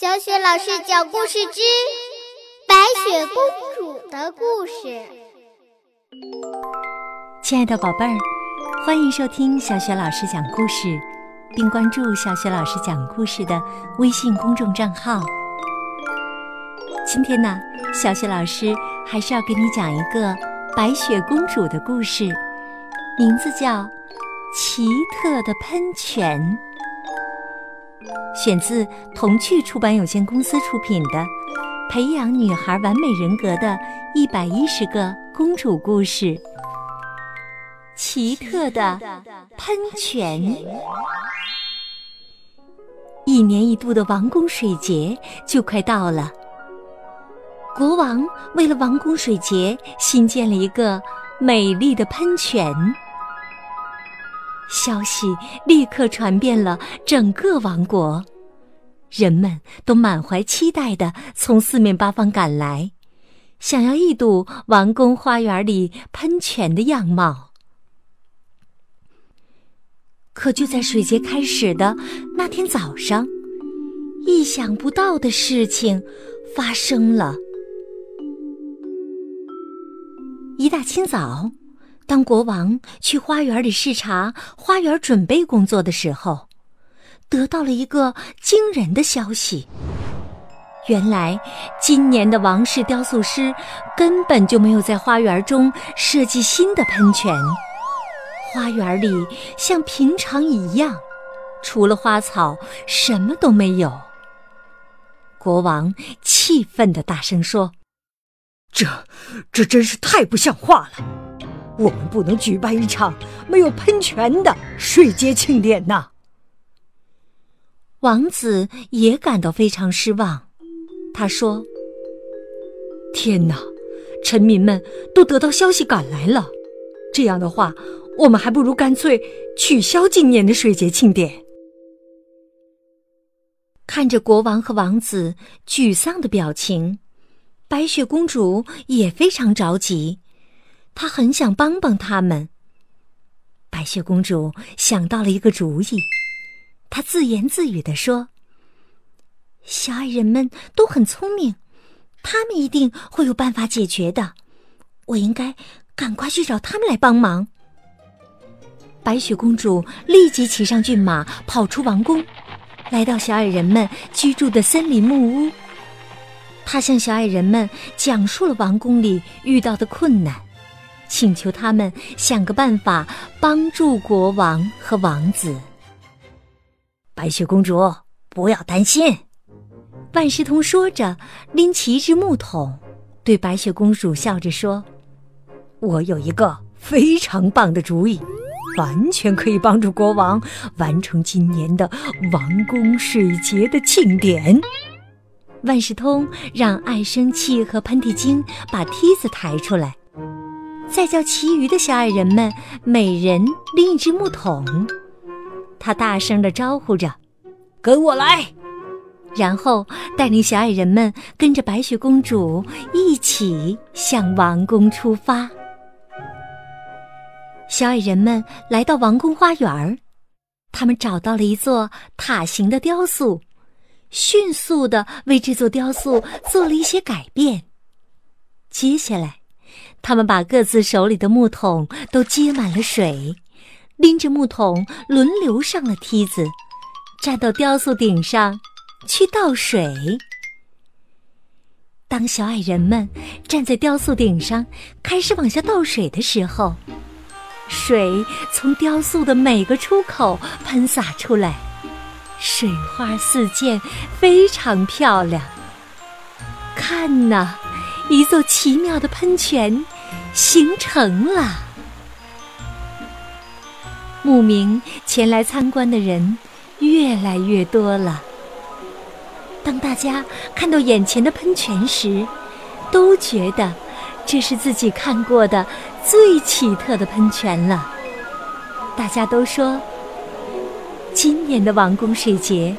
小雪老师讲故事之《白雪公主的故事》。亲爱的宝贝儿，欢迎收听小雪老师讲故事，并关注小雪老师讲故事的微信公众账号。今天呢，小雪老师还是要给你讲一个白雪公主的故事，名字叫《奇特的喷泉》。选自童趣出版有限公司出品的《培养女孩完美人格的一百一十个公主故事》。奇特的喷泉。一年一度的王宫水节就快到了，国王为了王宫水节新建了一个美丽的喷泉。消息立刻传遍了整个王国，人们都满怀期待的从四面八方赶来，想要一睹王宫花园里喷泉的样貌。可就在水节开始的那天早上，意想不到的事情发生了。一大清早。当国王去花园里视察花园准备工作的时候，得到了一个惊人的消息：原来今年的王室雕塑师根本就没有在花园中设计新的喷泉，花园里像平常一样，除了花草什么都没有。国王气愤的大声说：“这，这真是太不像话了！”我们不能举办一场没有喷泉的水节庆典呐！王子也感到非常失望。他说：“天哪，臣民们都得到消息赶来了。这样的话，我们还不如干脆取消今年的水节庆典。”看着国王和王子沮丧的表情，白雪公主也非常着急。她很想帮帮他们。白雪公主想到了一个主意，她自言自语地说：“小矮人们都很聪明，他们一定会有办法解决的。我应该赶快去找他们来帮忙。”白雪公主立即骑上骏马，跑出王宫，来到小矮人们居住的森林木屋。她向小矮人们讲述了王宫里遇到的困难。请求他们想个办法帮助国王和王子。白雪公主，不要担心。万事通说着，拎起一只木桶，对白雪公主笑着说：“我有一个非常棒的主意，完全可以帮助国王完成今年的王宫水节的庆典。”万事通让爱生气和喷嚏精把梯子抬出来。再叫其余的小矮人们每人拎一只木桶，他大声的招呼着：“跟我来！”然后带领小矮人们跟着白雪公主一起向王宫出发。小矮人们来到王宫花园，他们找到了一座塔形的雕塑，迅速的为这座雕塑做了一些改变。接下来。他们把各自手里的木桶都接满了水，拎着木桶轮流上了梯子，站到雕塑顶上去倒水。当小矮人们站在雕塑顶上开始往下倒水的时候，水从雕塑的每个出口喷洒出来，水花四溅，非常漂亮。看呐！一座奇妙的喷泉形成了。慕名前来参观的人越来越多了。当大家看到眼前的喷泉时，都觉得这是自己看过的最奇特的喷泉了。大家都说，今年的王宫水节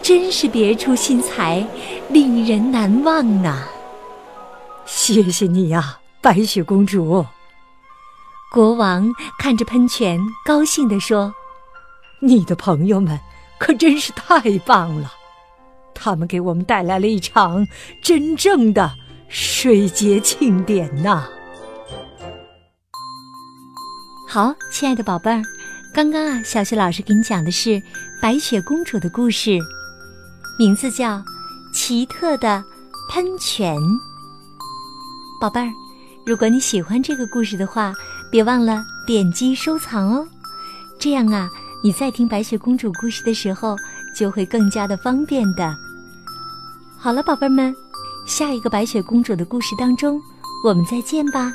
真是别出心裁，令人难忘啊！谢谢你呀，白雪公主。国王看着喷泉，高兴地说：“你的朋友们可真是太棒了，他们给我们带来了一场真正的水节庆典呐！好，亲爱的宝贝儿，刚刚啊，小雪老师给你讲的是白雪公主的故事，名字叫《奇特的喷泉》。宝贝儿，如果你喜欢这个故事的话，别忘了点击收藏哦，这样啊，你在听白雪公主故事的时候就会更加的方便的。好了，宝贝们，下一个白雪公主的故事当中，我们再见吧。